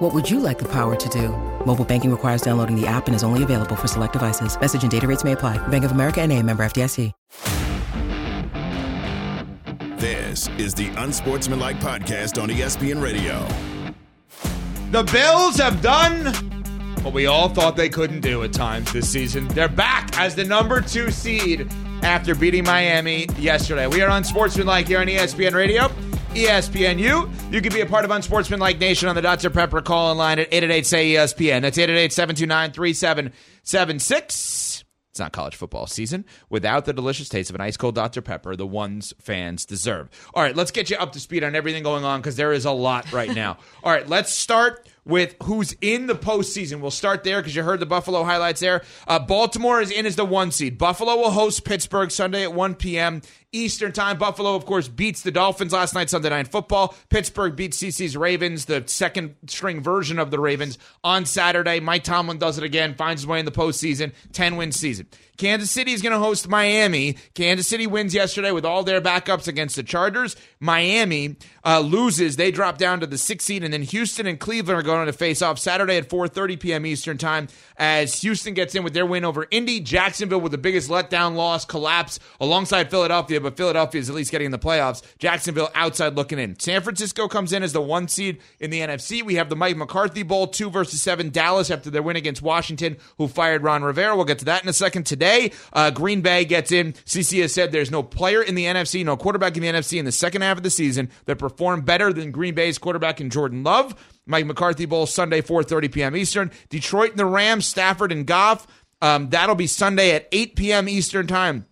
What would you like the power to do? Mobile banking requires downloading the app and is only available for select devices. Message and data rates may apply. Bank of America and a member FDIC. This is the Unsportsmanlike Podcast on ESPN Radio. The Bills have done what we all thought they couldn't do at times this season. They're back as the number two seed after beating Miami yesterday. We are Unsportsmanlike here on ESPN Radio. ESPNU. You can be a part of Unsportsmanlike Nation on the Dr. Pepper call in line at 888 say ESPN. That's 888 729 3776. It's not college football season without the delicious taste of an ice cold Dr. Pepper, the ones fans deserve. All right, let's get you up to speed on everything going on because there is a lot right now. All right, let's start with who's in the postseason. We'll start there because you heard the Buffalo highlights there. Uh, Baltimore is in as the one seed. Buffalo will host Pittsburgh Sunday at 1 p.m. Eastern Time. Buffalo, of course, beats the Dolphins last night, Sunday Night Football. Pittsburgh beats CC's Ravens, the second string version of the Ravens, on Saturday. Mike Tomlin does it again, finds his way in the postseason, 10 win season. Kansas City is going to host Miami. Kansas City wins yesterday with all their backups against the Chargers. Miami uh, loses; they drop down to the sixth seed, and then Houston and Cleveland are going to face off Saturday at 4:30 p.m. Eastern time as Houston gets in with their win over Indy. Jacksonville with the biggest letdown loss, collapse alongside Philadelphia, but Philadelphia is at least getting in the playoffs. Jacksonville outside looking in. San Francisco comes in as the one seed in the NFC. We have the Mike McCarthy Bowl, two versus seven. Dallas after their win against Washington, who fired Ron Rivera. We'll get to that in a second. Today. Uh, Green Bay gets in. CC has said there's no player in the NFC, no quarterback in the NFC in the second half of the season that performed better than Green Bay's quarterback in Jordan Love. Mike McCarthy Bowl Sunday, 4:30 p.m. Eastern. Detroit and the Rams, Stafford and Goff. Um, that'll be Sunday at 8 p.m. Eastern time.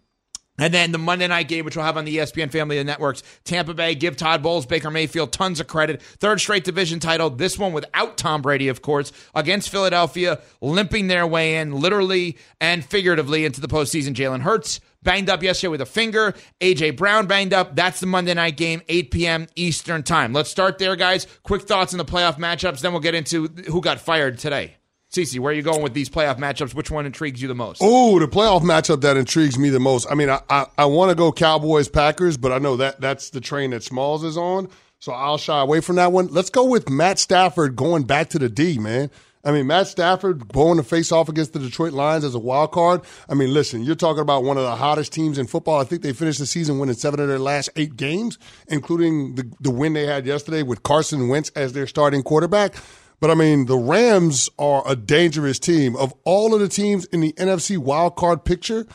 And then the Monday night game, which we'll have on the ESPN family of networks, Tampa Bay, give Todd Bowles, Baker Mayfield tons of credit. Third straight division title, this one without Tom Brady, of course, against Philadelphia, limping their way in, literally and figuratively, into the postseason. Jalen Hurts banged up yesterday with a finger. AJ Brown banged up. That's the Monday night game, 8 p.m. Eastern time. Let's start there, guys. Quick thoughts on the playoff matchups, then we'll get into who got fired today. Cece, where are you going with these playoff matchups? Which one intrigues you the most? Oh, the playoff matchup that intrigues me the most. I mean, I I, I want to go Cowboys Packers, but I know that that's the train that Smalls is on, so I'll shy away from that one. Let's go with Matt Stafford going back to the D, man. I mean, Matt Stafford going to face off against the Detroit Lions as a wild card. I mean, listen, you're talking about one of the hottest teams in football. I think they finished the season winning seven of their last eight games, including the, the win they had yesterday with Carson Wentz as their starting quarterback. But I mean, the Rams are a dangerous team. Of all of the teams in the NFC wild card picture,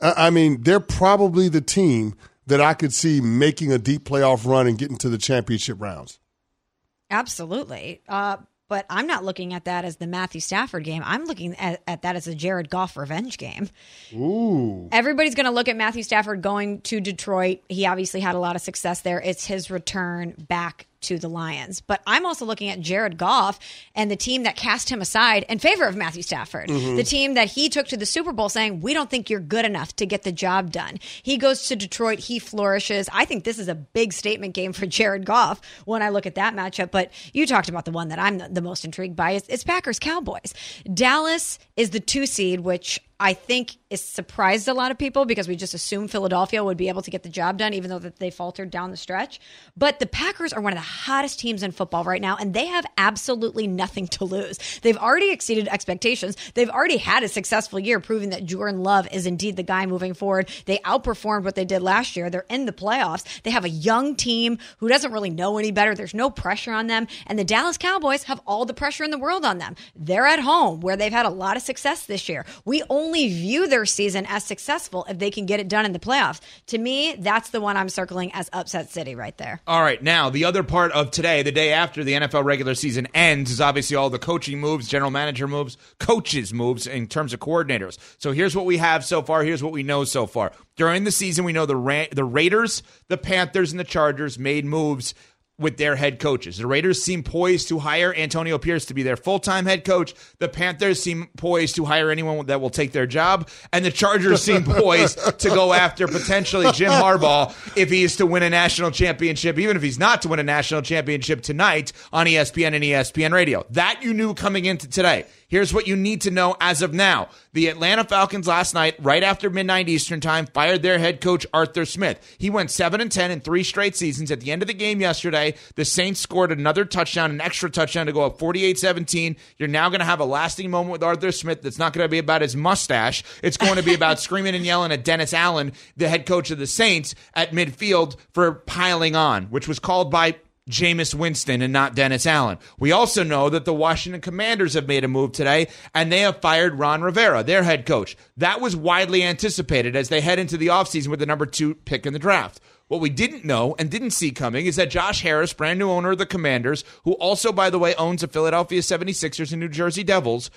I mean, they're probably the team that I could see making a deep playoff run and getting to the championship rounds. Absolutely. Uh, but I'm not looking at that as the Matthew Stafford game. I'm looking at, at that as a Jared Goff revenge game. Ooh. Everybody's going to look at Matthew Stafford going to Detroit. He obviously had a lot of success there. It's his return back to the Lions. But I'm also looking at Jared Goff and the team that cast him aside in favor of Matthew Stafford. Mm-hmm. The team that he took to the Super Bowl saying, We don't think you're good enough to get the job done. He goes to Detroit, he flourishes. I think this is a big statement game for Jared Goff when I look at that matchup. But you talked about the one that I'm the, most intrigued by is it's Packers Cowboys. Dallas is the two seed, which I think it surprised a lot of people because we just assumed Philadelphia would be able to get the job done, even though that they faltered down the stretch. But the Packers are one of the hottest teams in football right now, and they have absolutely nothing to lose. They've already exceeded expectations. They've already had a successful year, proving that Jordan Love is indeed the guy moving forward. They outperformed what they did last year. They're in the playoffs. They have a young team who doesn't really know any better. There's no pressure on them, and the Dallas Cowboys have all the pressure in the world on them. They're at home where they've had a lot of success this year. We only only view their season as successful if they can get it done in the playoffs. To me, that's the one I'm circling as upset city right there. All right, now the other part of today, the day after the NFL regular season ends, is obviously all the coaching moves, general manager moves, coaches moves in terms of coordinators. So here's what we have so far. Here's what we know so far. During the season, we know the Ra- the Raiders, the Panthers, and the Chargers made moves with their head coaches. The Raiders seem poised to hire Antonio Pierce to be their full time head coach. The Panthers seem poised to hire anyone that will take their job. And the Chargers seem poised to go after potentially Jim Harbaugh if he is to win a national championship, even if he's not to win a national championship tonight on ESPN and ESPN radio. That you knew coming into today. Here's what you need to know as of now. The Atlanta Falcons last night, right after midnight Eastern time, fired their head coach Arthur Smith. He went 7 and 10 in three straight seasons. At the end of the game yesterday, the Saints scored another touchdown, an extra touchdown to go up 48-17. You're now going to have a lasting moment with Arthur Smith that's not going to be about his mustache. It's going to be about screaming and yelling at Dennis Allen, the head coach of the Saints, at midfield for piling on, which was called by Jameis Winston and not Dennis Allen. We also know that the Washington Commanders have made a move today and they have fired Ron Rivera, their head coach. That was widely anticipated as they head into the offseason with the number two pick in the draft. What we didn't know and didn't see coming is that Josh Harris, brand new owner of the Commanders, who also, by the way, owns the Philadelphia 76ers and New Jersey Devils,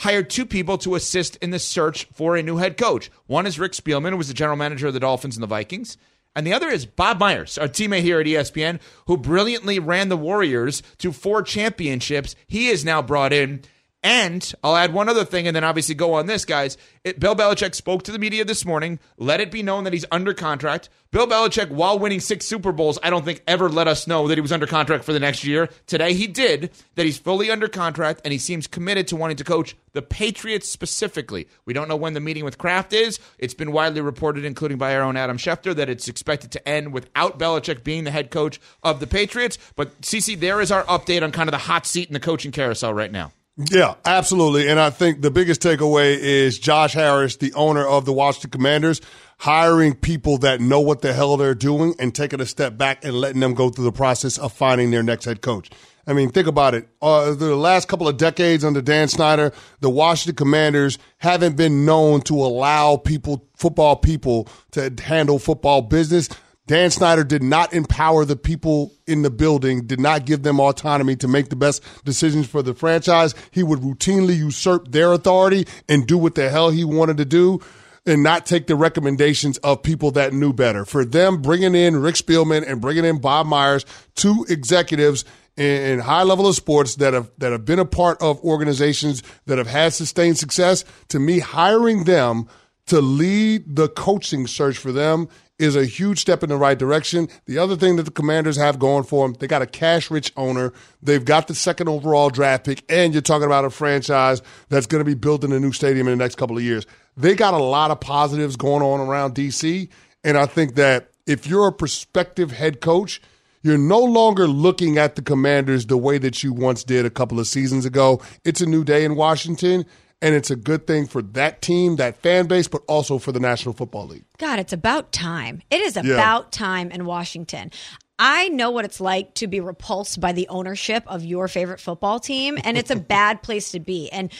hired two people to assist in the search for a new head coach. One is Rick Spielman, who was the general manager of the Dolphins and the Vikings. And the other is Bob Myers, our teammate here at ESPN, who brilliantly ran the Warriors to four championships. He is now brought in. And I'll add one other thing and then obviously go on this, guys. It, Bill Belichick spoke to the media this morning, let it be known that he's under contract. Bill Belichick, while winning six Super Bowls, I don't think ever let us know that he was under contract for the next year. Today he did, that he's fully under contract and he seems committed to wanting to coach the Patriots specifically. We don't know when the meeting with Kraft is. It's been widely reported, including by our own Adam Schefter, that it's expected to end without Belichick being the head coach of the Patriots. But CC, there is our update on kind of the hot seat in the coaching carousel right now. Yeah, absolutely. And I think the biggest takeaway is Josh Harris, the owner of the Washington Commanders, hiring people that know what the hell they're doing and taking a step back and letting them go through the process of finding their next head coach. I mean, think about it. Uh, the last couple of decades under Dan Snyder, the Washington Commanders haven't been known to allow people, football people, to handle football business. Dan Snyder did not empower the people in the building, did not give them autonomy to make the best decisions for the franchise. He would routinely usurp their authority and do what the hell he wanted to do and not take the recommendations of people that knew better. For them bringing in Rick Spielman and bringing in Bob Myers, two executives in high level of sports that have that have been a part of organizations that have had sustained success, to me hiring them to lead the coaching search for them is a huge step in the right direction. The other thing that the Commanders have going for them, they got a cash rich owner. They've got the second overall draft pick, and you're talking about a franchise that's going to be building a new stadium in the next couple of years. They got a lot of positives going on around DC, and I think that if you're a prospective head coach, you're no longer looking at the Commanders the way that you once did a couple of seasons ago. It's a new day in Washington and it's a good thing for that team, that fan base, but also for the National Football League. God, it's about time. It is about time in Washington. I know what it's like to be repulsed by the ownership of your favorite football team, and it's a bad place to be. And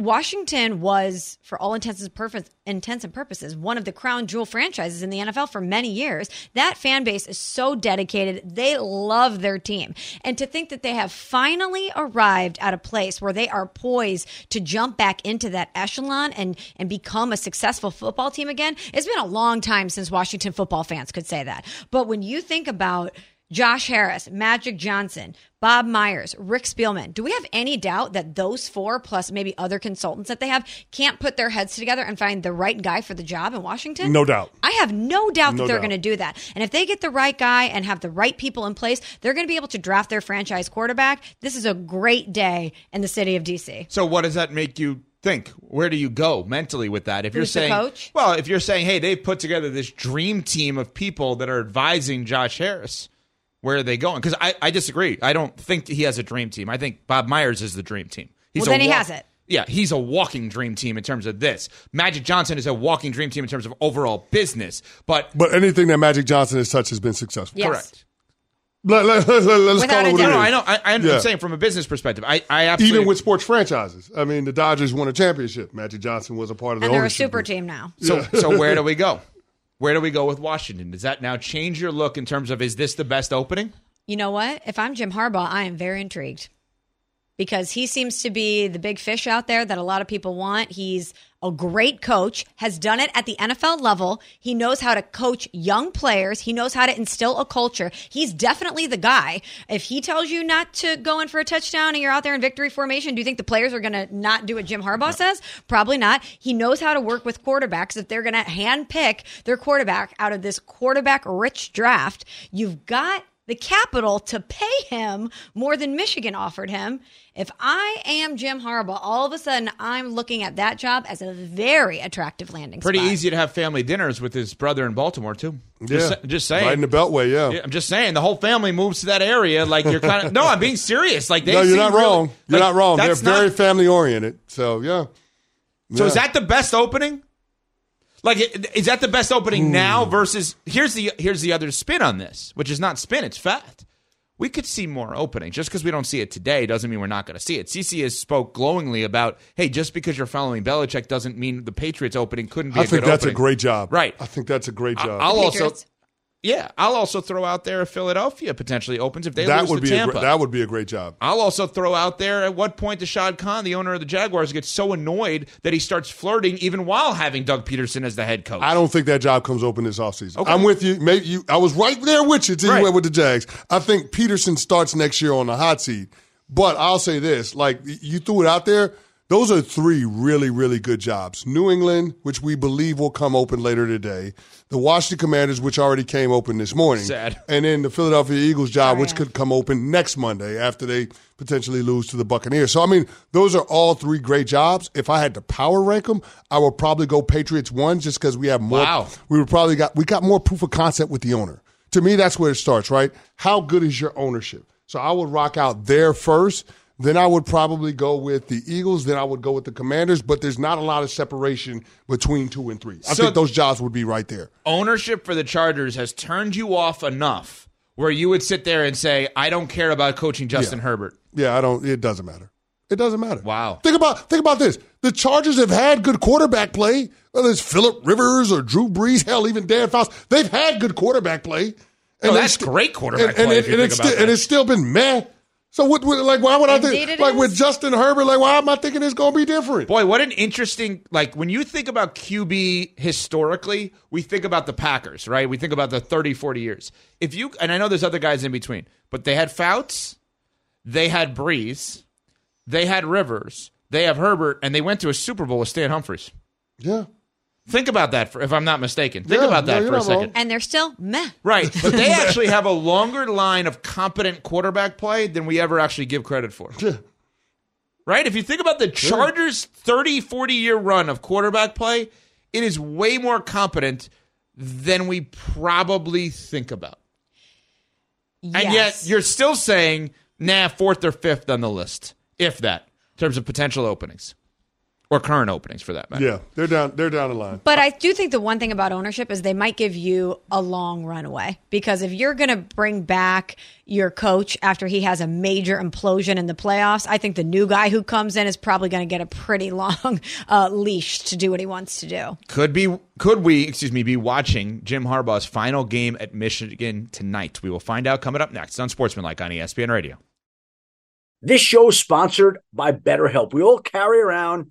Washington was, for all intents and, purpose, intents and purposes, one of the crown jewel franchises in the NFL for many years. That fan base is so dedicated. They love their team. And to think that they have finally arrived at a place where they are poised to jump back into that echelon and, and become a successful football team again, it's been a long time since Washington football fans could say that. But when you think about Josh Harris, Magic Johnson, Bob Myers, Rick Spielman. Do we have any doubt that those four, plus maybe other consultants that they have, can't put their heads together and find the right guy for the job in Washington? No doubt. I have no doubt that they're going to do that. And if they get the right guy and have the right people in place, they're going to be able to draft their franchise quarterback. This is a great day in the city of DC. So what does that make you think? Where do you go mentally with that? If you're saying, coach? well, if you're saying, hey, they've put together this dream team of people that are advising Josh Harris, where are they going? Because I, I disagree. I don't think he has a dream team. I think Bob Myers is the dream team. He's Well, a then he walk- has it. Yeah, he's a walking dream team in terms of this. Magic Johnson is a walking dream team in terms of overall business. But But anything that Magic Johnson has touched has been successful. Yes. correct. Let, us Without call it what doubt. it No. I know. I, I'm Yeah. saying from a business perspective, I, I absolutely Even with sports franchises. I mean, the Dodgers won a championship. Magic Johnson was a part of the And they're a super group. team now. So so where do we go? Where do we go with Washington? Does that now change your look in terms of is this the best opening? You know what? If I'm Jim Harbaugh, I am very intrigued because he seems to be the big fish out there that a lot of people want. He's a great coach, has done it at the NFL level. He knows how to coach young players. He knows how to instill a culture. He's definitely the guy. If he tells you not to go in for a touchdown and you're out there in victory formation, do you think the players are going to not do what Jim Harbaugh no. says? Probably not. He knows how to work with quarterbacks. If they're going to hand pick their quarterback out of this quarterback rich draft, you've got the capital to pay him more than Michigan offered him. If I am Jim Harbaugh, all of a sudden I'm looking at that job as a very attractive landing Pretty spot. easy to have family dinners with his brother in Baltimore too. Just, yeah, just saying. Right in the Beltway, yeah. yeah. I'm just saying the whole family moves to that area. Like you're kind of no, I'm being serious. Like they no, you're not really, wrong. You're like, not wrong. They're very family oriented. So yeah. So yeah. is that the best opening? Like, is that the best opening Hmm. now versus here's the here's the other spin on this, which is not spin, it's fact. We could see more openings. Just because we don't see it today doesn't mean we're not going to see it. CC has spoke glowingly about, hey, just because you're following Belichick doesn't mean the Patriots opening couldn't be. I a think good that's opening. a great job. Right. I think that's a great job. I'll also, Patriots. Yeah, I'll also throw out there if Philadelphia potentially opens if they that lose would to be Tampa. a great, that would be a great job. I'll also throw out there at what point does Shad Khan, the owner of the Jaguars, gets so annoyed that he starts flirting even while having Doug Pederson as the head coach. I don't think that job comes open this offseason. Okay. I'm with you. Maybe you. I was right there with you till Right. you went with the Jags. I think Pederson starts next year on the hot seat. But I'll say this: like you threw it out there. Those are three really, really good jobs. New England, which we believe will come open later today. The Washington Commanders, which already came open this morning. Sad. And then the Philadelphia Eagles job, Oh, which yeah. could come open next Monday after they potentially lose to the Buccaneers. So, I mean, those are all three great jobs. If I had to power rank them, I would probably go Patriots one just because we have more. Wow. We would probably got we got more proof of concept with the owner. To me, that's where it starts, right? How good is your ownership? So I would rock out there first. Then I would probably go with the Eagles. Then I would go with the Commanders. But there's not a lot of separation between two and three. I So- think those jobs would be right there. Ownership for the Chargers has turned you off enough where you would sit there and say, I don't care about coaching Justin Yeah. Herbert. Yeah, I don't. It doesn't matter. It doesn't matter. Wow. Think about think about this. The Chargers have had good quarterback play. Whether it's Philip Rivers or Drew Brees, hell, even Dan Fouts, they've had good quarterback play. No, they that's st- great quarterback and, play And, and think it's about still, that. and it's still been meh. So what? what like, why would I think? it Like with. Justin Herbert, like, why am I thinking it's going to be different? Boy, what an interesting like when you think about QB historically, we think about the Packers, right? We think about the 30, 40 years. If you and I know there's other guys in between, but they had Fouts, they had Brees, they had Rivers, they have Herbert, and they went to a Super Bowl with Stan Humphries. Yeah, Think about that for, if I'm not mistaken. Think Yeah, about that you're for a second. wrong. And they're still meh. Right. But they actually have a longer line of competent quarterback play than we ever actually give credit for. Yeah. Right? If you think about the Chargers' 30, 40 year run of quarterback play, it is way more competent than we probably think about. And yet you're still saying, nah, fourth or fifth on the list, if that, in terms of potential openings or current openings for that matter. yeah, they're down. They're down the line. But I do think the one thing about ownership is they might give you a long runaway because if you're going to bring back your coach after he has a major implosion in the playoffs, I think the new guy who comes in is probably going to get a pretty long uh, leash to do what he wants to do. Could be could we, excuse me, be watching Jim Harbaugh's final game at Michigan tonight? We will find out coming up next on Sportsmanlike on ESPN Radio. This show is sponsored by BetterHelp. We all carry around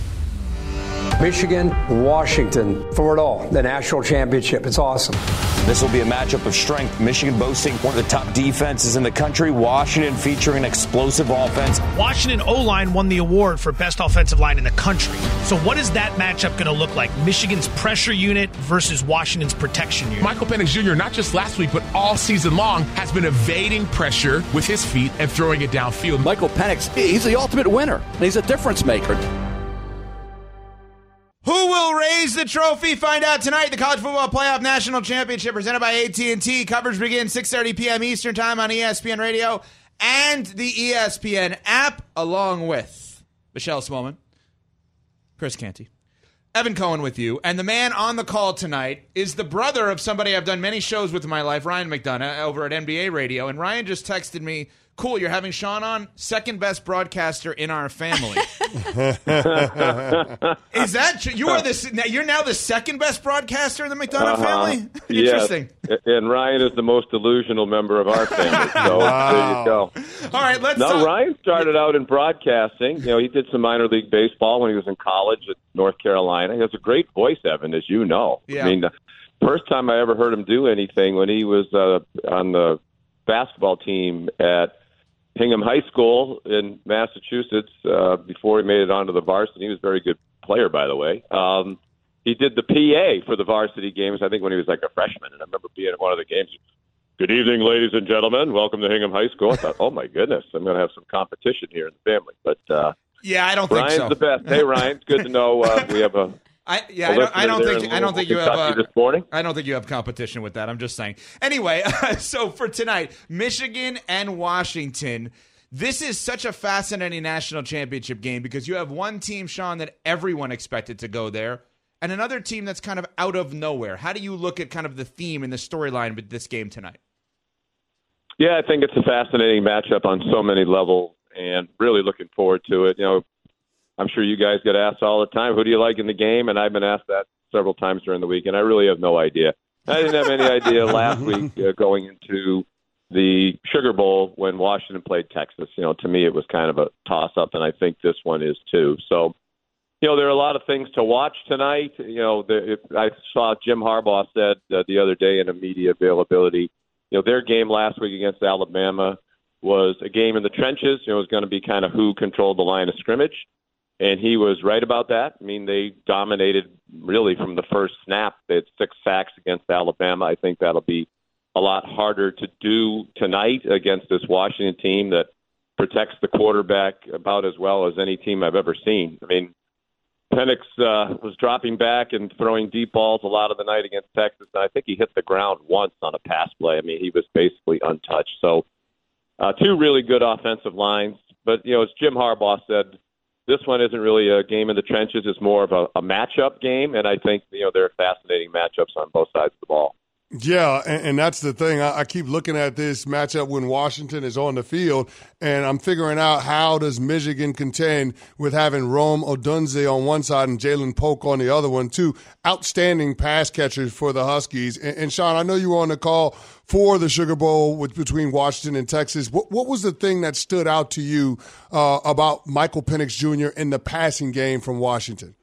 Michigan, Washington for it all. The national championship. It's awesome. This will be a matchup of strength. Michigan boasting one of the top defenses in the country. Washington featuring an explosive offense. Washington O line won the award for best offensive line in the country. So, what is that matchup going to look like? Michigan's pressure unit versus Washington's protection unit. Michael Penix Jr., not just last week, but all season long, has been evading pressure with his feet and throwing it downfield. Michael Penix, he's the ultimate winner, and he's a difference maker. Who will raise the trophy? Find out tonight. The College Football Playoff National Championship presented by AT&T. Coverage begins 6.30 p.m. Eastern Time on ESPN Radio and the ESPN app, along with Michelle Smallman, Chris Canty, Evan Cohen with you. And the man on the call tonight is the brother of somebody I've done many shows with in my life, Ryan McDonough, over at NBA Radio. And Ryan just texted me – cool, you're having Sean on, second best broadcaster in our family. Is that true? You are this? You're now the second best broadcaster in the McDonough uh-huh. family. Interesting. Yes. And Ryan is the most delusional member of our family. So wow. there you go. All right, let's. Now talk- Ryan started out in broadcasting. You know, he did some minor league baseball when he was in college at North Carolina. He has a great voice, Evan, as you know. Yeah. I mean, the first time I ever heard him do anything when he was uh, on the basketball team at Hingham High School in Massachusetts uh, before he made it onto the varsity. He was a very good player, by the way. Um, he did the PA for the varsity games, I think, when he was like a freshman. And I remember being at one of the games. Good evening, ladies and gentlemen. Welcome to Hingham High School. I thought, oh my goodness, I'm going to have some competition here in the family. But uh, yeah, I don't Ryan's think so. Ryan's the best. Hey, Ryan, it's good to know uh, we have a I yeah, I don't, I don't think I don't think you have uh, this morning. I don't think you have competition with that. I'm just saying. Anyway, so for tonight, Michigan and Washington. This is such a fascinating national championship game because you have one team, Sean, that everyone expected to go there, and another team that's kind of out of nowhere. How do you look at kind of the theme and the storyline with this game tonight? Yeah, I think it's a fascinating matchup on so many levels, and really looking forward to it. You know, I'm sure you guys get asked all the time, who do you like in the game? And I've been asked that several times during the week, and I really have no idea. I didn't have any idea last week uh, going into the Sugar Bowl when Washington played Texas. You know, to me, it was kind of a toss up, and I think this one is too. So, you know, there are a lot of things to watch tonight. You know, the, I saw Jim Harbaugh said uh, the other day in a media availability, you know, their game last week against Alabama was a game in the trenches. You know, it was going to be kind of who controlled the line of scrimmage and he was right about that. I mean, they dominated really from the first snap. They had six sacks against Alabama. I think that'll be a lot harder to do tonight against this Washington team that protects the quarterback about as well as any team I've ever seen. I mean, Penix uh, was dropping back and throwing deep balls a lot of the night against Texas, and I think he hit the ground once on a pass play. I mean, he was basically untouched. So, uh, two really good offensive lines. But you know, as Jim Harbaugh said this one isn't really a game in the trenches. It's more of a, a matchup game, and I think you know there are fascinating matchups on both sides of the ball. Yeah, and, and, that's the thing. I, I, keep looking at this matchup when Washington is on the field, and I'm figuring out how does Michigan contend with having Rome Odunze on one side and Ja'Lynn Polk on the other one, two outstanding pass catchers for the Huskies. And, and Sean, I know you were on the call for the Sugar Bowl with, between Washington and Texas. What, what, was the thing that stood out to you uh, about Michael Penix Jr. in the passing game from Washington?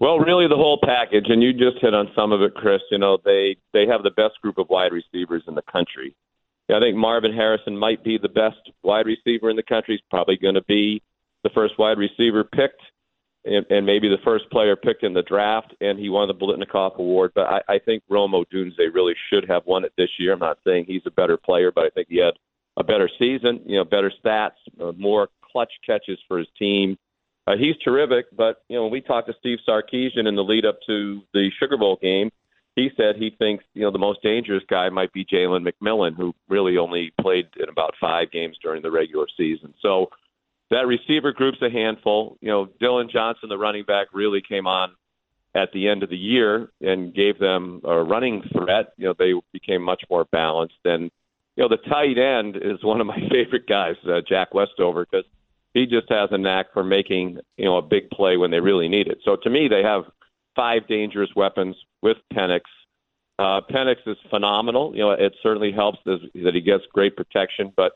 Well, really the whole package, and you just hit on some of it, Chris. You know, they they have the best group of wide receivers in the country. I think Marvin Harrison might be the best wide receiver in the country. He's probably going to be the first wide receiver picked, and, and maybe the first player picked in the draft. And he won the Biletnikoff Award. But I, I think Rome Odunze really should have won it this year. I'm not saying he's a better player, but I think he had a better season. You know, better stats, uh, more clutch catches for his team uh, he's terrific, but you know when we talked to Steve Sarkisian in the lead up to the Sugar Bowl game, he said he thinks you know the most dangerous guy might be Jalen McMillan, who really only played in about five games during the regular season. So that receiver group's a handful. You know, Dillon Johnson, the running back, really came on at the end of the year and gave them a running threat. You know, they became much more balanced. And, you know, the tight end is one of my favorite guys, uh, Jack Westover, because he just has a knack for making, you know, a big play when they really need it. So to me, they have five dangerous weapons with Penix. Uh, Penix is phenomenal. You know, it certainly helps that he gets great protection, but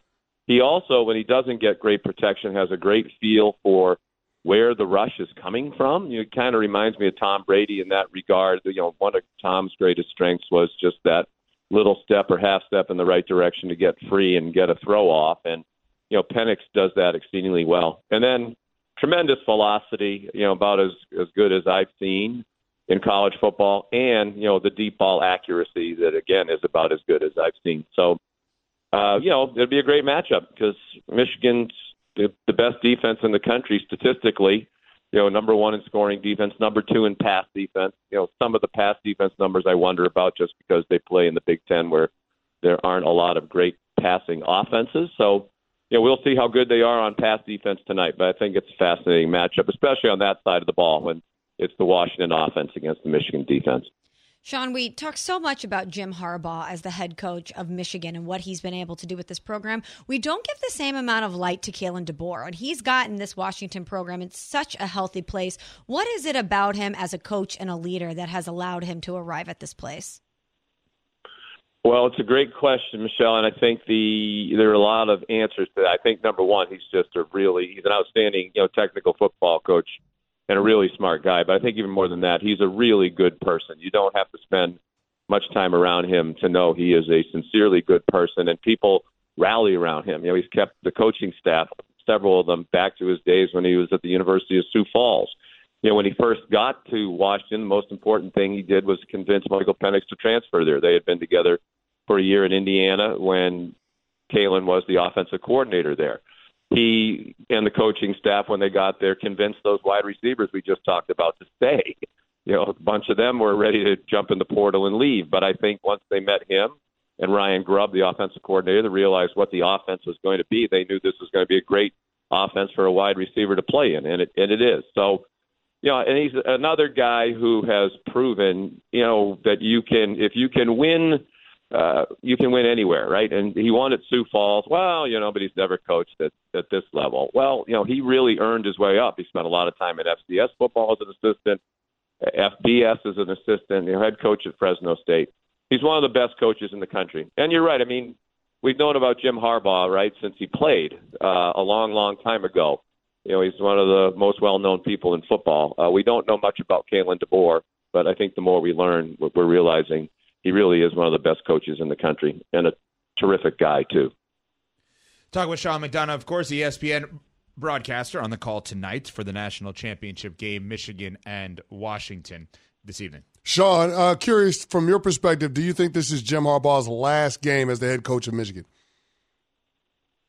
he also, when he doesn't get great protection, has a great feel for where the rush is coming from. You know, it kind of reminds me of Tom Brady in that regard. You know, one of Tom's greatest strengths was just that little step or half step in the right direction to get free and get a throw off. And, you know, Penix does that exceedingly well. And then tremendous velocity, you know, about as, as good as I've seen in college football. And, you know, the deep ball accuracy that, again, is about as good as I've seen. So, uh, you know, it'd be a great matchup because Michigan's the, the best defense in the country statistically. You know, number one in scoring defense, number two in pass defense. You know, some of the pass defense numbers I wonder about just because they play in the Big Ten where there aren't a lot of great passing offenses. So, you know, we'll see how good they are on pass defense tonight. But I think it's a fascinating matchup, especially on that side of the ball when it's the Washington offense against the Michigan defense. Sean, we talk so much about Jim Harbaugh as the head coach of Michigan and what he's been able to do with this program. We don't give the same amount of light to Kalen DeBoer, and he's gotten this Washington program in such a healthy place. What is it about him as a coach and a leader that has allowed him to arrive at this place? Well, it's a great question, Michelle, and I think the there are a lot of answers to that. I think number one, he's just a really he's an outstanding you know technical football coach and a really smart guy. But I think even more than that, he's a really good person. You don't have to spend much time around him to know he is a sincerely good person, and people rally around him. You know, he's kept the coaching staff, several of them, back to his days when he was at the University of Sioux Falls. You know, when he first got to Washington, the most important thing he did was convince Michael Penix to transfer there. They had been together for a year in Indiana when Kalen was the offensive coordinator there he and the coaching staff, when they got there, convinced those wide receivers we just talked about to stay. You know, a bunch of them were ready to jump in the portal and leave. But I think once they met him and Ryan Grubb, the offensive coordinator, they realized what the offense was going to be. They knew this was going to be a great offense for a wide receiver to play in, and it and it is. So, you know, and he's another guy who has proven, you know, that you can if you can win uh, you can win anywhere, right? And he won at Sioux Falls. Well, you know, but he's never coached at, at this level. Well, you know, he really earned his way up. He spent a lot of time in FCS football as an assistant, FBS as an assistant, you know, head coach at Fresno State. He's one of the best coaches in the country. And you're right. I mean, we've known about Jim Harbaugh, right, since he played uh, a long, long time ago. You know, he's one of the most well-known people in football. Uh, we don't know much about Kalen DeBoer, but I think the more we learn, we're realizing he really is one of the best coaches in the country and a terrific guy too. Talk with Sean McDonough, of course, ESPN broadcaster on the call tonight for the national championship game, Michigan and Washington this evening. Sean, uh, curious from your perspective, do you think this is Jim Harbaugh's last game as the head coach of Michigan?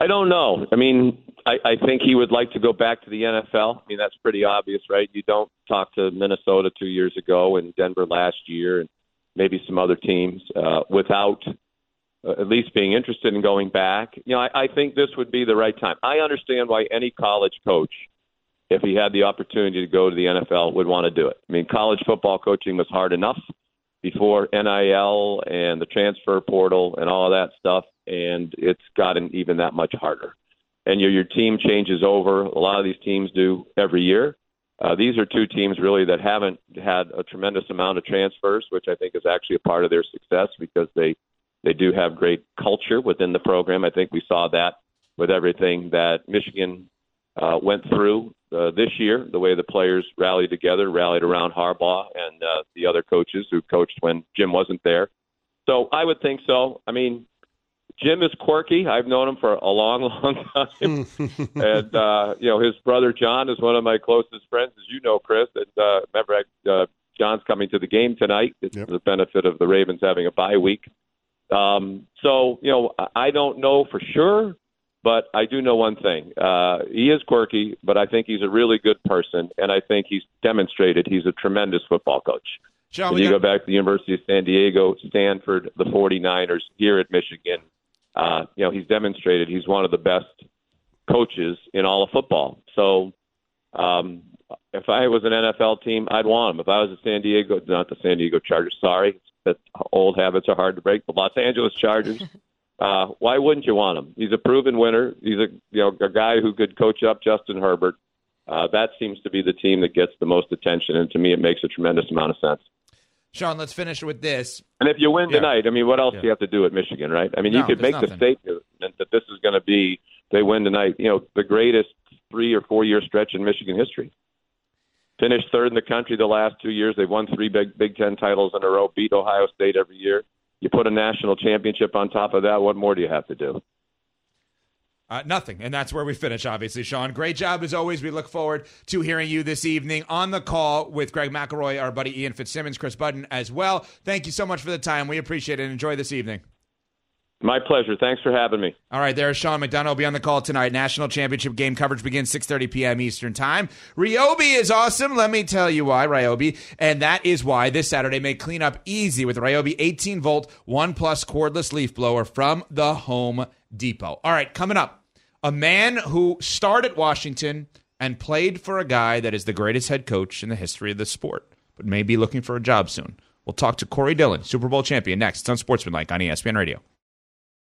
I don't know. I mean, I, I think he would like to go back to the NFL. I mean, that's pretty obvious, right? You don't talk to Minnesota two years ago and Denver last year, and maybe some other teams uh, without uh, at least being interested in going back. You know, I, I think this would be the right time. I understand why any college coach, if he had the opportunity to go to the NFL, would want to do it. I mean, college football coaching was hard enough before NIL and the transfer portal and all of that stuff, and it's gotten even that much harder. And your your team changes over. A lot of these teams do every year. Uh, these are two teams really that haven't had a tremendous amount of transfers, which I think is actually a part of their success because they they do have great culture within the program. I think we saw that with everything that Michigan uh, went through uh, this year, the way the players rallied together, rallied around Harbaugh and uh, the other coaches who coached when Jim wasn't there. So I would think so. I mean, Jim is quirky. I've known him for a long, long time, and uh, you know his brother John is one of my closest friends, as you know, Chris. And uh, remember, uh, John's coming to the game tonight. It's yep. the benefit of the Ravens having a bye week. Um, so you know, I don't know for sure, but I do know one thing: uh, he is quirky, but I think he's a really good person, and I think he's demonstrated he's a tremendous football coach. John, when you got- go back to the University of San Diego, Stanford, the 49ers, here at Michigan, uh, you know, he's demonstrated he's one of the best coaches in all of football. So um, if I was an NFL team, I'd want him. If I was a San Diego, not the San Diego Chargers, sorry, that old habits are hard to break. The Los Angeles Chargers. Uh, why wouldn't you want him? He's a proven winner. He's a you know a guy who could coach up Justin Herbert. Uh, that seems to be the team that gets the most attention, and to me, it makes a tremendous amount of sense. Sean, let's finish with this. And if you win Yeah. tonight, I mean, what else Yeah. do you have to do at Michigan, right? I mean, you could make the statement that this is going to be they win tonight. You know, the greatest three or four year stretch in Michigan history. Finished third in the country the last two years. They've won three Big Big Ten titles in a row. Beat Ohio State every year. You put a national championship on top of that. What more do you have to do? Uh, nothing. And that's where we finish, obviously, Sean. Great job as always. We look forward to hearing you this evening on the call with Greg McElroy, our buddy Ian Fitzsimmons, Kris Budden as well. Thank you so much for the time. We appreciate it. Enjoy this evening. My pleasure. Thanks for having me. All right, there's Sean McDonough will be on the call tonight. National Championship game coverage begins 6:30 p.m. Eastern Time. Ryobi is awesome. Let me tell you why, Ryobi, and that is why this Saturday make cleanup easy with Ryobi 18 volt One Plus cordless leaf blower from the Home Depot. All right, coming up, a man who started at Washington and played for a guy that is the greatest head coach in the history of the sport, but may be looking for a job soon. We'll talk to Corey Dillon, Super Bowl champion, next. It's on Sportsmanlike on ESPN Radio.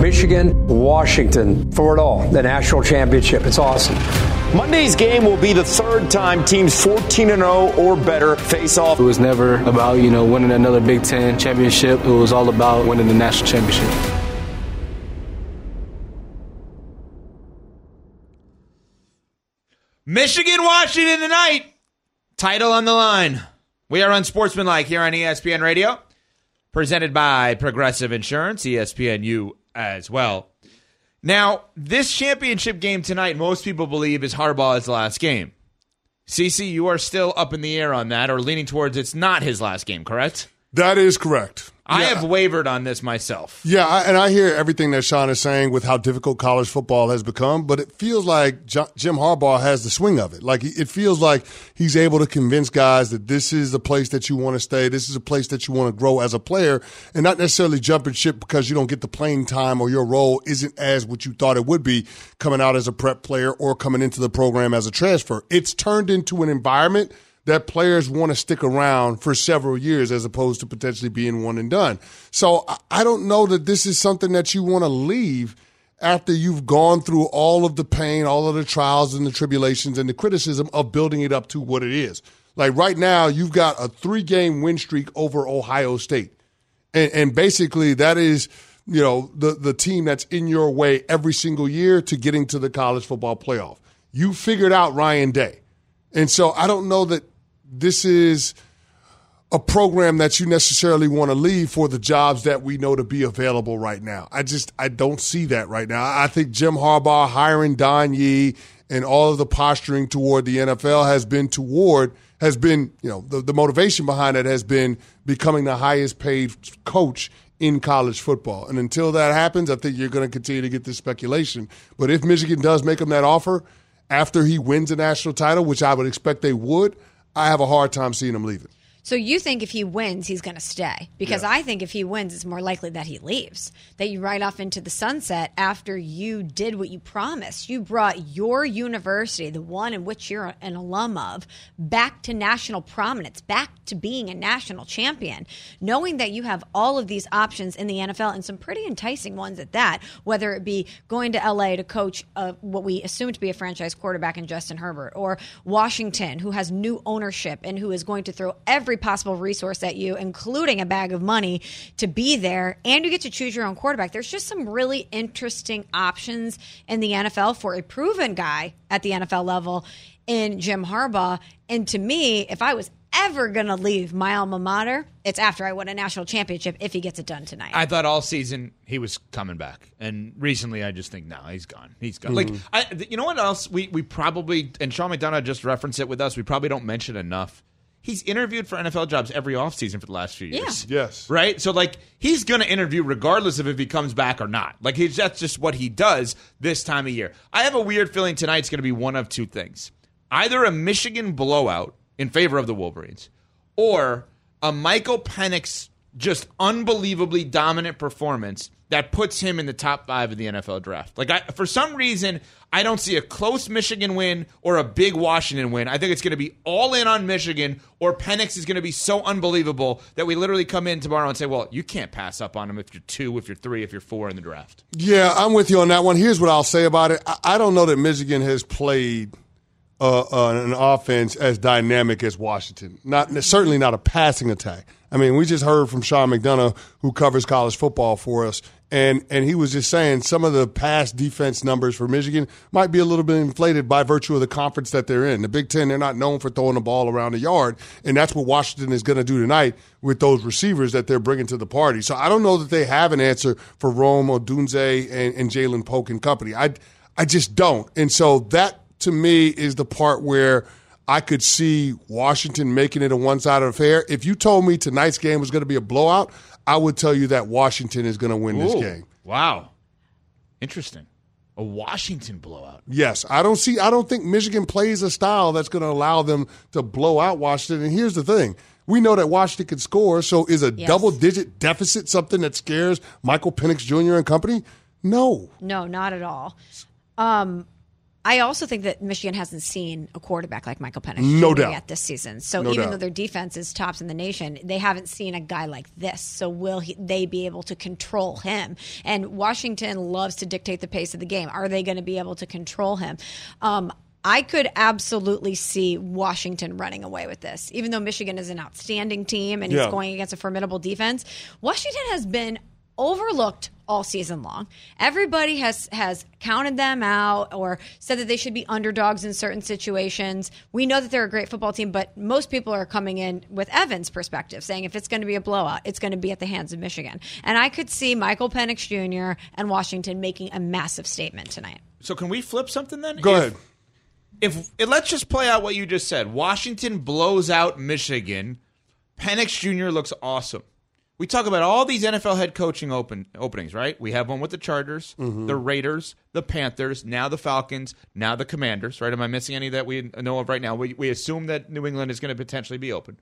Michigan, Washington, for it all, the national championship. It's awesome. Monday's game will be the third time teams 14 0 or better face off. It was never about, you know, winning another Big Ten championship. It was all about winning the national championship. Michigan, Washington tonight. Title on the line. We are on Sportsmanlike here on ESPN Radio, presented by Progressive Insurance, ESPNU as well. Now, this championship game tonight, most people believe is Harbaugh's last game. CC, you are still up in the air on that, or leaning towards it's not his last game, correct? That is correct. I have wavered on this myself. Yeah, I, and I hear everything that Sean is saying with how difficult college football has become, but it feels like Jo- Jim Harbaugh has the swing of it. Like it feels like he's able to convince guys that this is the place that you want to stay, this is a place that you want to grow as a player, and not necessarily jumping ship because you don't get the playing time or your role isn't as what you thought it would be coming out as a prep player or coming into the program as a transfer. It's turned into an environment that players want to stick around for several years as opposed to potentially being one and done. So I- don't know that this is something that you want to leave after you've gone through all of the pain, all of the trials and the tribulations and the criticism of building it up to what it is. Like right now, you've got a three game win streak over Ohio State. And, and basically, that is, you know, the, the team that's in your way every single year to getting to the college football playoff. You figured out Ryan Day. And so I don't know that this is a program that you necessarily want to leave for the jobs that we know to be available right now. I just I don't see that right now. I think Jim Harbaugh hiring Don Yee and all of the posturing toward the NFL has been toward has been, you know, the, the motivation behind it has been becoming the highest paid coach in college football. And until that happens, I think you're going to continue to get this speculation. But if Michigan does make him that offer after he wins a national title, which I would expect they would, I have a hard time seeing him leaving. So you think if he wins, he's going to stay? Because Yeah. I think if he wins, it's more likely that he leaves. That you ride off into the sunset after you did what you promised. You brought your university, the one in which you're an alum of, back to national prominence, back to being a national champion, knowing that you have all of these options in the NFL and some pretty enticing ones at that. Whether it be going to LA to coach uh, what we assume to be a franchise quarterback in Justin Herbert, or Washington, who has new ownership and who is going to throw every possible resource at you, including a bag of money, to be there, and you get to choose your own quarterback. There's just some really interesting options in the NFL for a proven guy at the NFL level in Jim Harbaugh. And to me, if I was ever going to leave my alma mater, it's after I won a national championship if he gets it done tonight. I thought all season he was coming back, and recently I just think no, he's gone. He's gone. Like Mhm. I, you know what else we we probably and Sean McDonough just referenced it with us. We probably don't mention enough. He's interviewed for NFL jobs every offseason for the last few years. Yes. Right? So like he's going to interview regardless of if he comes back or not. Like he's that's just what he does this time of year. I have a weird feeling tonight's going to be one of two things. Either a Michigan blowout in favor of the Wolverines or a Michael Penix just unbelievably dominant performance that puts him in the top 5 of the NFL draft. Like I for some reason I don't see a close Michigan win or a big Washington win. I think it's going to be all in on Michigan, or Penix is going to be so unbelievable that we literally come in tomorrow and say, well, you can't pass up on him if you're two, if you're three, if you're four in the draft. Yeah, I'm with you on that one. Here's what I'll say about it. I, I don't know that Michigan has played uh, uh, an offense as dynamic as Washington. Not certainly not a passing attack. I mean, we just heard from Sean McDonough, who covers college football for us, and and he was just saying some of the past defense numbers for Michigan might be a little bit inflated by virtue of the conference that they're in. The Big Ten, they're not known for throwing the ball around the yard, and that's what Washington is going to do tonight with those receivers that they're bringing to the party. So I don't know that they have an answer for Rome, Odunze, and, and Ja'Lynn Polk and company. I I just don't, and so that to me is the part where I could see Washington making it a one sided affair. If you told me tonight's game was going to be a blowout, I would tell you that Washington is going to win this game. Wow. Interesting. A Washington blowout. Yes, I don't see. I don't think Michigan plays a style that's going to allow them to blow out Washington. And here's the thing: we know that Washington can score. So is a Yes. double-digit deficit something that scares Michael Penix Jr. and company? No. No, not at all. Um, I also think that Michigan hasn't seen a quarterback like Michael Penix No doubt. yet this season. So No even doubt. though their defense is tops in the nation, they haven't seen a guy like this. So will he, they be able to control him? And Washington loves to dictate the pace of the game. Are they going to be able to control him? Um, I could absolutely see Washington running away with this. Even though Michigan is an outstanding team and Yeah. is going against a formidable defense, Washington has been overlooked all season long. Everybody has has counted them out or said that they should be underdogs in certain situations. We know that they're a great football team, but most people are coming in with Evan's perspective, saying if it's going to be a blowout, it's going to be at the hands of Michigan. And I could see Michael Penix Jr. and Washington making a massive statement tonight. So can we flip something then? Go If- ahead. If, if let's just play out what you just said. Washington blows out Michigan. Penix Jr. looks awesome. We talk about all these NFL head coaching open openings, right? We have one with the Chargers, mm-hmm. the Raiders, the Panthers, now the Falcons, now the Commanders, right? Am I missing any that we know of right now? We, we assume that New England is going to potentially be open.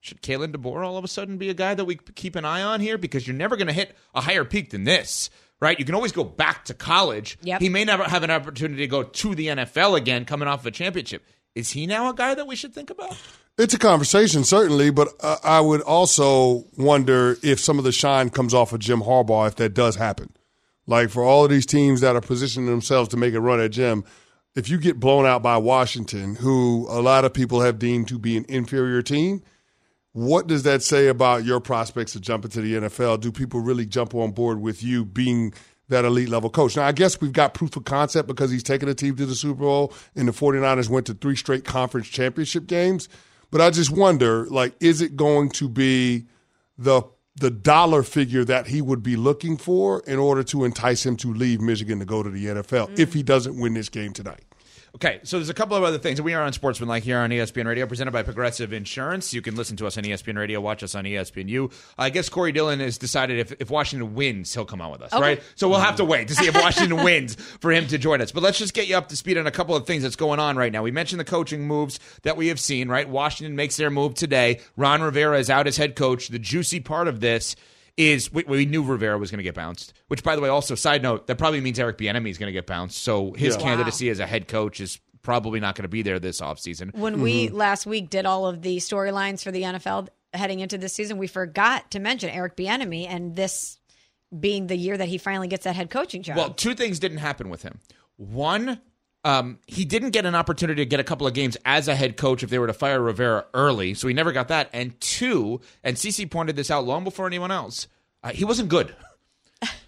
Should Kalen DeBoer all of a sudden be a guy that we keep an eye on here? Because you're never going to hit a higher peak than this, right? You can always go back to college. Yep. He may never have an opportunity to go to the NFL again coming off of a championship. Is he now a guy that we should think about? It's a conversation, certainly, but uh, I would also wonder if some of the shine comes off of Jim Harbaugh if that does happen. Like for all of these teams that are positioning themselves to make a run at Jim, if you get blown out by Washington, who a lot of people have deemed to be an inferior team, what does that say about your prospects of jumping to the NFL? Do people really jump on board with you being that elite level coach? Now, I guess we've got proof of concept because he's taken a team to the Super Bowl and the 49ers went to three straight conference championship games. But I just wonder, like, is it going to be the the dollar figure that he would be looking for in order to entice him to leave Michigan to go to the NFL if he mm. doesn't win this game tonight? Okay, so there's a couple of other things. We are on Sportsman like here on ESPN Radio, presented by Progressive Insurance. You can listen to us on ESPN Radio, watch us on ESPNU. I guess Corey Dillon has decided if, if Washington wins, he'll come on with us, Okay. right? So we'll have to wait to see if Washington wins for him to join us. But let's just get you up to speed on a couple of things that's going on right now. We mentioned the coaching moves that we have seen, right? Washington makes their move today. Ron Rivera is out as head coach. The juicy part of this is we, we knew Rivera was going to get bounced. Which, by the way, also side note, that probably means Eric Bieniemy is going to get bounced. So his Yeah. candidacy as a head coach is probably not going to be there this offseason. When we mm-hmm. last week did all of the storylines for the NFL heading into this season, we forgot to mention Eric Bieniemy and this being the year that he finally gets that head coaching job. Well, two things didn't happen with him. One, um, he didn't get an opportunity to get a couple of games as a head coach if they were to fire Rivera early, so he never got that. And two, and CC pointed this out long before anyone else, uh, he wasn't good.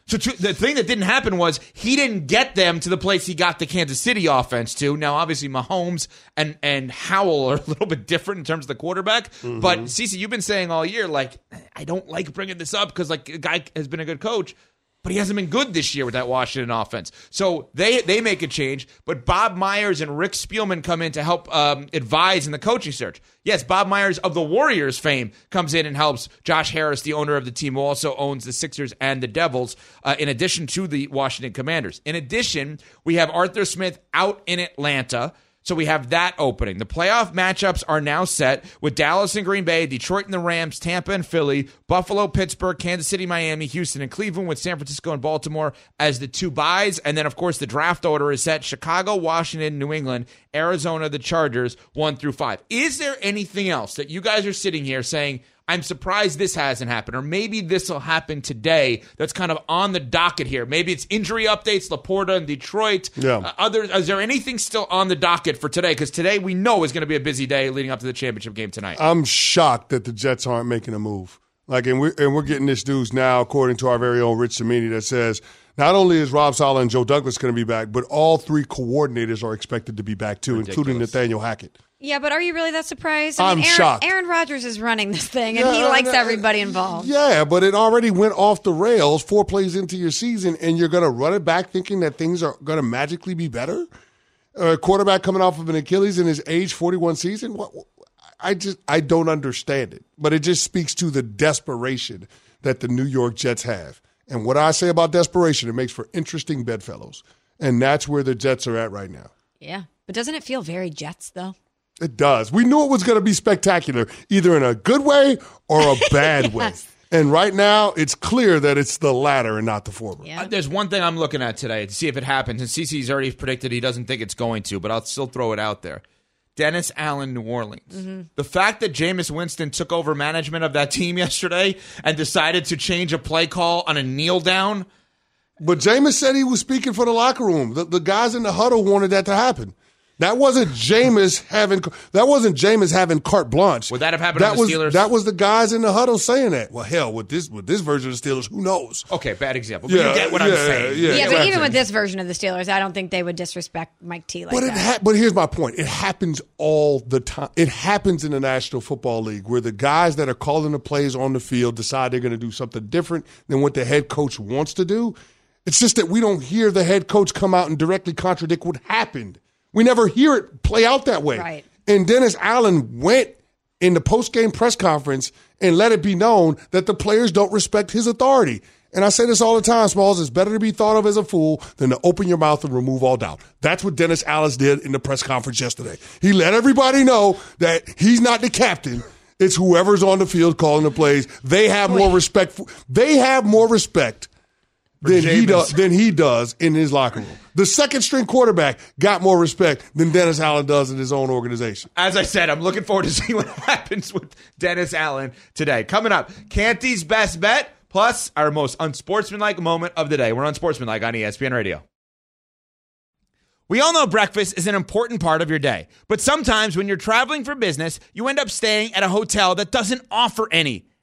So two, the thing that didn't happen was he didn't get them to the place he got the Kansas City offense to. Now, obviously, Mahomes and and Howell are a little bit different in terms of the quarterback. But Cece, you've been saying all year, like I don't like bringing this up because like a guy has been a good coach, but he hasn't been good this year with that Washington offense. So they they make a change, but Bob Myers and Rick Spielman come in to help um, advise in the coaching search. Yes, Bob Myers of the Warriors fame comes in and helps Josh Harris, the owner of the team, who also owns the Sixers and the Devils, uh, in addition to the Washington Commanders. In addition, we have Arthur Smith out in Atlanta. So we have that opening. The playoff matchups are now set with Dallas and Green Bay, Detroit and the Rams, Tampa and Philly, Buffalo, Pittsburgh, Kansas City, Miami, Houston, and Cleveland, with San Francisco and Baltimore as the two buys. And then, of course, the draft order is set Chicago, Washington, New England, Arizona, the Chargers, one through five. Is there anything else that you guys are sitting here saying, I'm surprised this hasn't happened, or maybe this will happen today. That's kind of on the docket here. Maybe it's injury updates, LaPorta and Detroit. Yeah. Uh, other, is there anything still on the docket for today? Because today we know is going to be a busy day leading up to the championship game tonight. I'm shocked that the Jets aren't making a move. Like, and we're, and we're getting this news now, according to our very own Rich Cimini, that says not only is Rob Saleh and Joe Douglas going to be back, but all three coordinators are expected to be back too, including Nathaniel Hackett. Yeah, but are you really that surprised? I'm Aaron, shocked. Aaron Rodgers is running this thing, and he likes everybody involved. Yeah, but it already went off the rails four plays into your season, and you're going to run it back thinking that things are going to magically be better. A quarterback coming off of an Achilles in his age 41 season. What? I just I don't understand it. But it just speaks to the desperation that the New York Jets have. And what I say about desperation, it makes for interesting bedfellows, and that's where the Jets are at right now. Yeah, but doesn't it feel very Jets though? It does. We knew it was going to be spectacular, either in a good way or a bad way. And right now, it's clear that it's the latter and not the former. Yeah. Uh, there's one thing I'm looking at today to see if it happens. And CC's already predicted he doesn't think it's going to, but I'll still throw it out there. Dennis Allen, New Orleans. The fact that Jameis Winston took over management of that team yesterday and decided to change a play call on a kneel down. But Jameis said he was speaking for the locker room. The, the guys in the huddle wanted that to happen. That wasn't Jameis having. That wasn't Jameis having carte blanche. Would that have happened that on the was, Steelers? That was the guys in the huddle saying that. Well, hell, with this with this version of the Steelers, who knows? Okay, bad example. But Yeah, you get what I'm yeah, saying. yeah. You Yeah, but even with this version of the Steelers, I don't think they would disrespect Mike T like But it that. ha- but here's my point. It happens all the time. It happens in the National Football League where the guys that are calling the plays on the field decide they're going to do something different than what the head coach wants to do. It's just that we don't hear the head coach come out and directly contradict what happened. We never hear it play out that way. Right. And Dennis Allen went in the post-game press conference and let it be known that the players don't respect his authority. And I say this all the time, Smalls, it's better to be thought of as a fool than to open your mouth and remove all doubt. That's what Dennis Allen did in the press conference yesterday. He let everybody know that he's not the captain. It's whoever's on the field calling the plays. They have more respect. For, they have more respect than he does than he does in his locker room. The second string quarterback got more respect than Dennis Allen does in his own organization. As I said, I'm looking forward to seeing what happens with Dennis Allen today. Coming up, Canty's best bet, plus our most unsportsmanlike moment of the day. We're unsportsmanlike on ESPN Radio. We all know breakfast is an important part of your day, but sometimes when you're traveling for business, you end up staying at a hotel that doesn't offer any.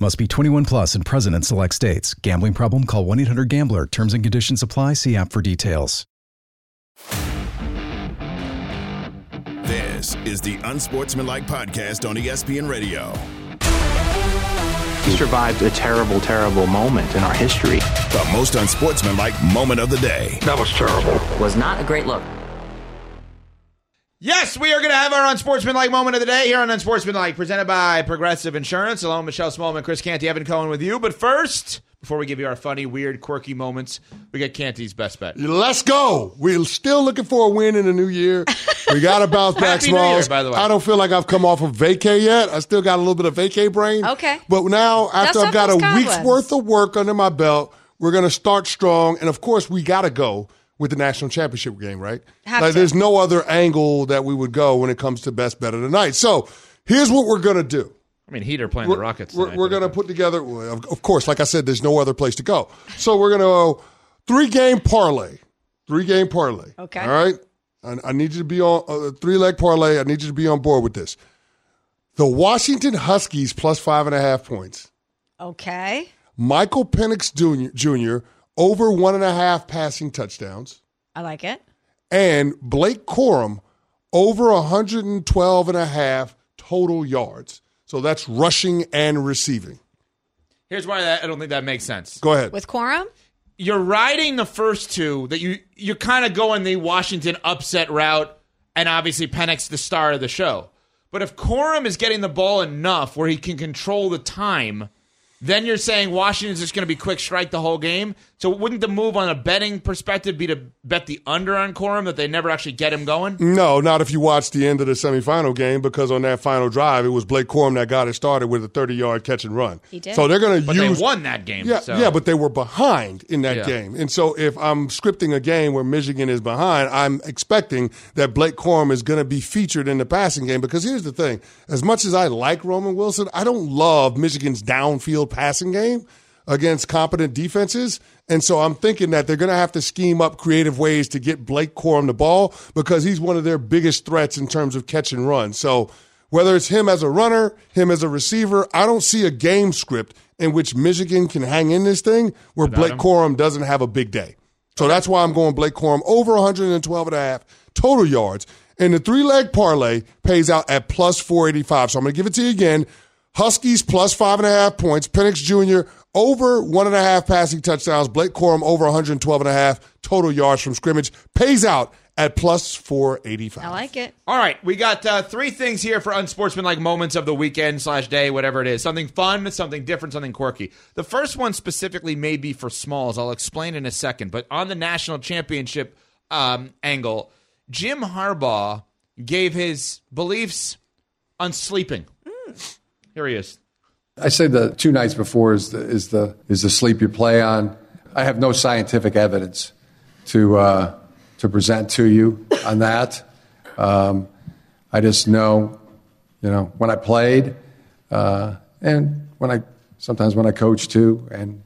Must be 21 plus and present in select states. Gambling problem? Call 1 800 Gambler. Terms and conditions apply. See app for details. This is the Unsportsmanlike Podcast on ESPN Radio. He survived a terrible, terrible moment in our history. The most unsportsmanlike moment of the day. That was terrible. Was not a great look. Yes, we are going to have our unsportsmanlike moment of the day here on Unsportsmanlike, presented by Progressive Insurance. Hello, Michelle Smallman, Chris Canty, Evan Cohen with you. But first, before we give you our funny, weird, quirky moments, we get Canty's best bet. Let's go. We're still looking for a win in the new year. We got to bounce back, Happy New Year, by the way. I don't feel like I've come off of vacay yet. I still got a little bit of vacay brain. Okay. But now, after Dust I've got a week's cobwebs. worth of work under my belt, we're going to start strong. And of course, we got to go with the national championship game, right? Have like, to. there's no other angle that we would go when it comes to best bet of the night. So here's what we're going to do. I mean, Heat are playing the Rockets. We're, we're going to put together, of of course, like I said, there's no other place to go. So we're going to go three game parlay. Three game parlay. Okay. All right. I, I need you to be on uh, three leg parlay. I need you to be on board with this. The Washington Huskies plus five and a half points. Okay. Michael Penix Jr. Jr. over one and a half passing touchdowns. I like it. And Blake Corum over 112 and a half total yards. So that's rushing and receiving. Here's why that, I don't think that makes sense. Go ahead. With Corum? You're riding the first two that you you're kind of going the Washington upset route, and obviously Penix the star of the show. But if Corum is getting the ball enough where he can control the time, then you're saying Washington's just going to be quick strike the whole game. So wouldn't the move on a betting perspective be to bet the under on Corum that they never actually get him going? No, not if you watch the end of the semifinal game because on that final drive, it was Blake Corum that got it started with a 30 yard catch and run. He did. So they're going to But use. they won that game. Yeah, so. yeah, but they were behind in that Yeah. game. And so if I'm scripting a game where Michigan is behind, I'm expecting that Blake Corum is going to be featured in the passing game because here's the thing. As much as I like Roman Wilson, I don't love Michigan's downfield passing game against competent defenses. And so I'm thinking that they're going to have to scheme up creative ways to get Blake Corum the ball because he's one of their biggest threats in terms of catch and run. So whether it's him as a runner, him as a receiver, I don't see a game script in which Michigan can hang in this thing where Blake him? Corum doesn't have a big day. So that's why I'm going Blake Corum over 112 and a half total yards. And the three leg parlay pays out at plus 485. So I'm going to give it to you again. Huskies plus five and a half points. Penix Jr. over one and a half passing touchdowns. Blake Corum over 112 and a half total yards from scrimmage pays out at plus 485. I like it. All right, we got uh, three things here for unsportsmanlike moments of the weekend slash day, whatever it is. Something fun, something different, something quirky. The first one specifically may be for smalls. I'll explain in a second. But on the national championship um, angle, Jim Harbaugh gave his beliefs on sleeping. Here he is. I say the two nights before is the, is the is the sleep you play on. I have no scientific evidence to uh, to present to you on that. Um, I just know, you know, when I played, uh, and when I sometimes when I coach too, and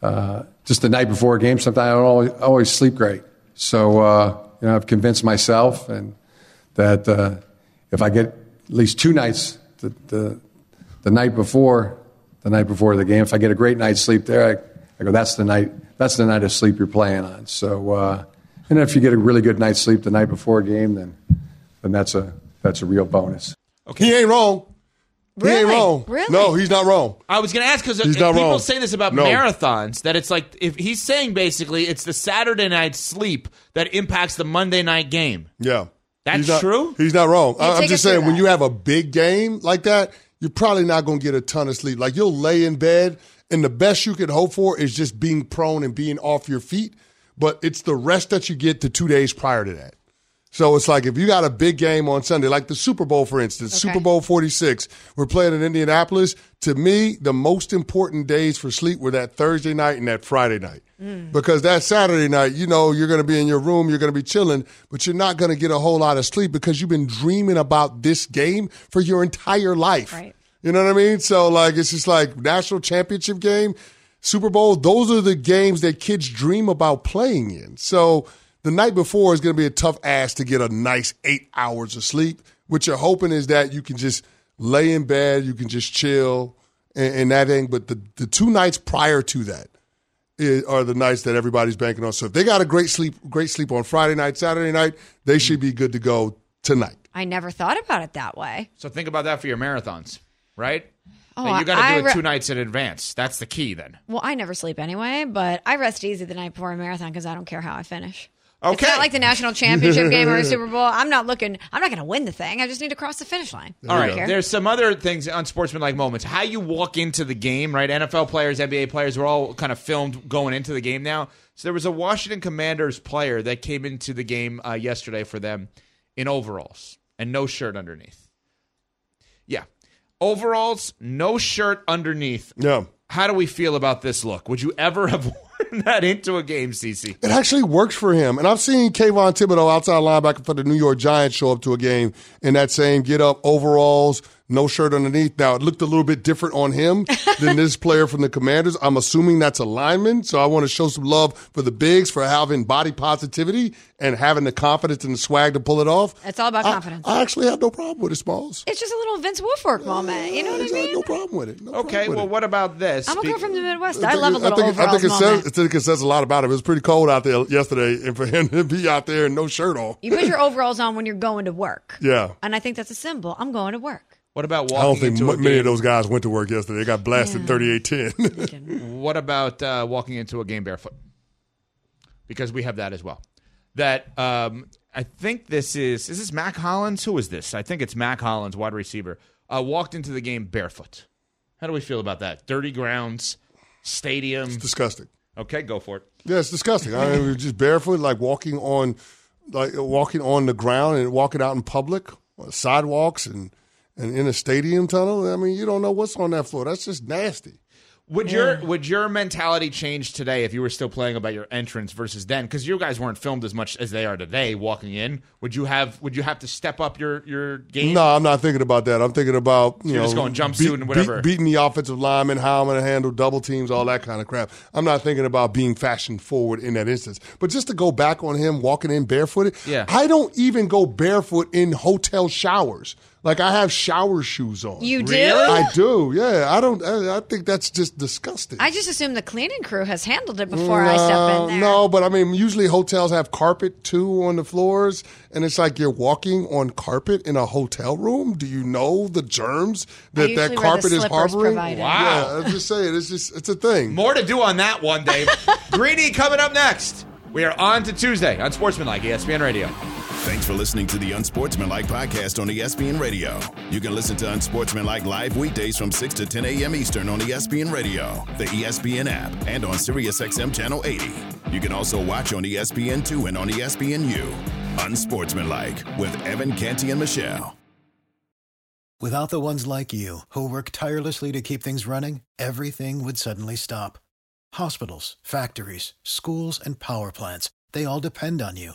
uh, just the night before a game, sometimes I don't always, always sleep great. So uh, you know, I've convinced myself and that uh, if I get at least two nights the, the the night before the night before the game, if I get a great night's sleep there, I, I go, that's the night that's the night of sleep you're playing on. So uh, and if you get a really good night's sleep the night before a game, then then that's a that's a real bonus. Okay. He ain't wrong. He ain't Really? wrong. Really? No, he's not wrong. I was going to ask because people wrong. say this about No. marathons that it's like if he's saying basically it's the Saturday night sleep that impacts the Monday night game. Yeah. That's He's not- true? He's not wrong. I- I'm just saying, when you have a big game like that, you're probably not going to get a ton of sleep. Like you'll lay in bed, and the best you could hope for is just being prone and being off your feet. But it's the rest that you get the two days prior to that. So it's like if you got a big game on Sunday, like the Super Bowl, for instance, Okay. Super Bowl 46, we're playing in Indianapolis. To me, the most important days for sleep were that Thursday night and that Friday night. Mm. Because that Saturday night, you know, you're going to be in your room, you're going to be chilling, but you're not going to get a whole lot of sleep because you've been dreaming about this game for your entire life. Right. You know what I mean? So, like, it's just like national championship game, Super Bowl, those are the games that kids dream about playing in. So, the night before is going to be a tough ass to get a nice eight hours of sleep. What you're hoping is that you can just lay in bed, you can just chill and, and that thing. But the, the two nights prior to that are the nights that everybody's banking on. So if they got a great sleep, great sleep on Friday night, Saturday night, they should be good to go tonight. I never thought about it that way. So think about that for your marathons, right? Oh, And you got to I do it re- two nights in advance. That's the key then. Well, I never sleep anyway, but I rest easy the night before a marathon because I don't care how I finish. Okay. It's not like the national championship game or a Super Bowl. I'm not looking. I'm not going to win the thing. I just need to cross the finish line. All I right. care. There's some other things unsportsmanlike moments. How you walk into the game, right? NFL players, NBA players were all kind of filmed going into the game now. So there was a Washington Commanders player that came into the game uh, yesterday for them in overalls and no shirt underneath. Yeah. Overalls, no shirt underneath. No. How do we feel about this look? Would you ever have that into a game, CC? It actually works for him. And I've seen Kayvon Thibodeaux, outside linebacker for the New York Giants, show up to a game in that same get up, overalls, no shirt underneath. Now, it looked a little bit different on him than this player from the Commanders. I'm assuming that's a lineman. So I want to show some love for the bigs for having body positivity and having the confidence and the swag to pull it off. It's all about I- confidence. I, actually have no problem with it, Smalls. it's just a little Vince Wilfork moment. You know what I mean? No problem with it. No Okay, with well, it. what about this? I'm a girl from the Midwest. I I think love a it- little I think, I think it moment. says, I think it says a lot about it. It was pretty cold out there yesterday, and for him to be out there and no shirt on. you put your overalls on when you're going to work. Yeah. And I think that's a symbol. I'm going to work. What about walking I don't think into a m- many game? of those guys went to work yesterday. They got blasted 38-10. What about uh, walking into a game barefoot? Because we have that as well. That um, I think this is is this Mac Hollins? Who is this? I think it's Mac Hollins, wide receiver. Uh, walked into the game barefoot. How do we feel about that? Dirty grounds, stadium. disgusting. Okay, go for it. Yeah, it's disgusting. I mean, just barefoot, like walking on, like walking on the ground and walking out in public, on sidewalks and and in a stadium tunnel. I mean, you don't know what's on that floor. That's just nasty. Would your would your mentality change today if you were still playing about your entrance versus then? Because you guys weren't filmed as much as they are today. Walking in, would you have would you have to step up your your game? No, I'm not thinking about that. I'm thinking about you You're know just going jumpsuit and whatever. beating the offensive lineman, how I'm going to handle double teams, all that kind of crap. I'm not thinking about being fashion forward in that instance. But just to go back on him walking in barefooted, Yeah. I don't even go barefoot in hotel showers. Like I have shower shoes on. You do? I do. Yeah, I don't. I, I think that's just disgusting. I just assume the cleaning crew has handled it before I step No, in there. No, but I mean, usually hotels have carpet too on the floors, and it's like you're walking on carpet in a hotel room. Do you know the germs that usually that wear the carpet is harboring? provided. Wow. Yeah, I'm just saying, it's just it's a thing. More to do on that one, Dave. Greeny coming up next. We are on to Tuesday on Sportsmanlike ESPN Radio. Thanks for listening to the Unsportsmanlike podcast on ESPN Radio. You can listen to Unsportsmanlike live weekdays from 6 to 10 a.m. Eastern on ESPN Radio, the ESPN app, and on SiriusXM Channel 80. You can also watch on E ESPN2 and on ESPNU. Unsportsmanlike with Evan Canty and Michelle. Without the ones like you, who work tirelessly to keep things running, everything would suddenly stop. Hospitals, factories, schools, and power plants, they all depend on you.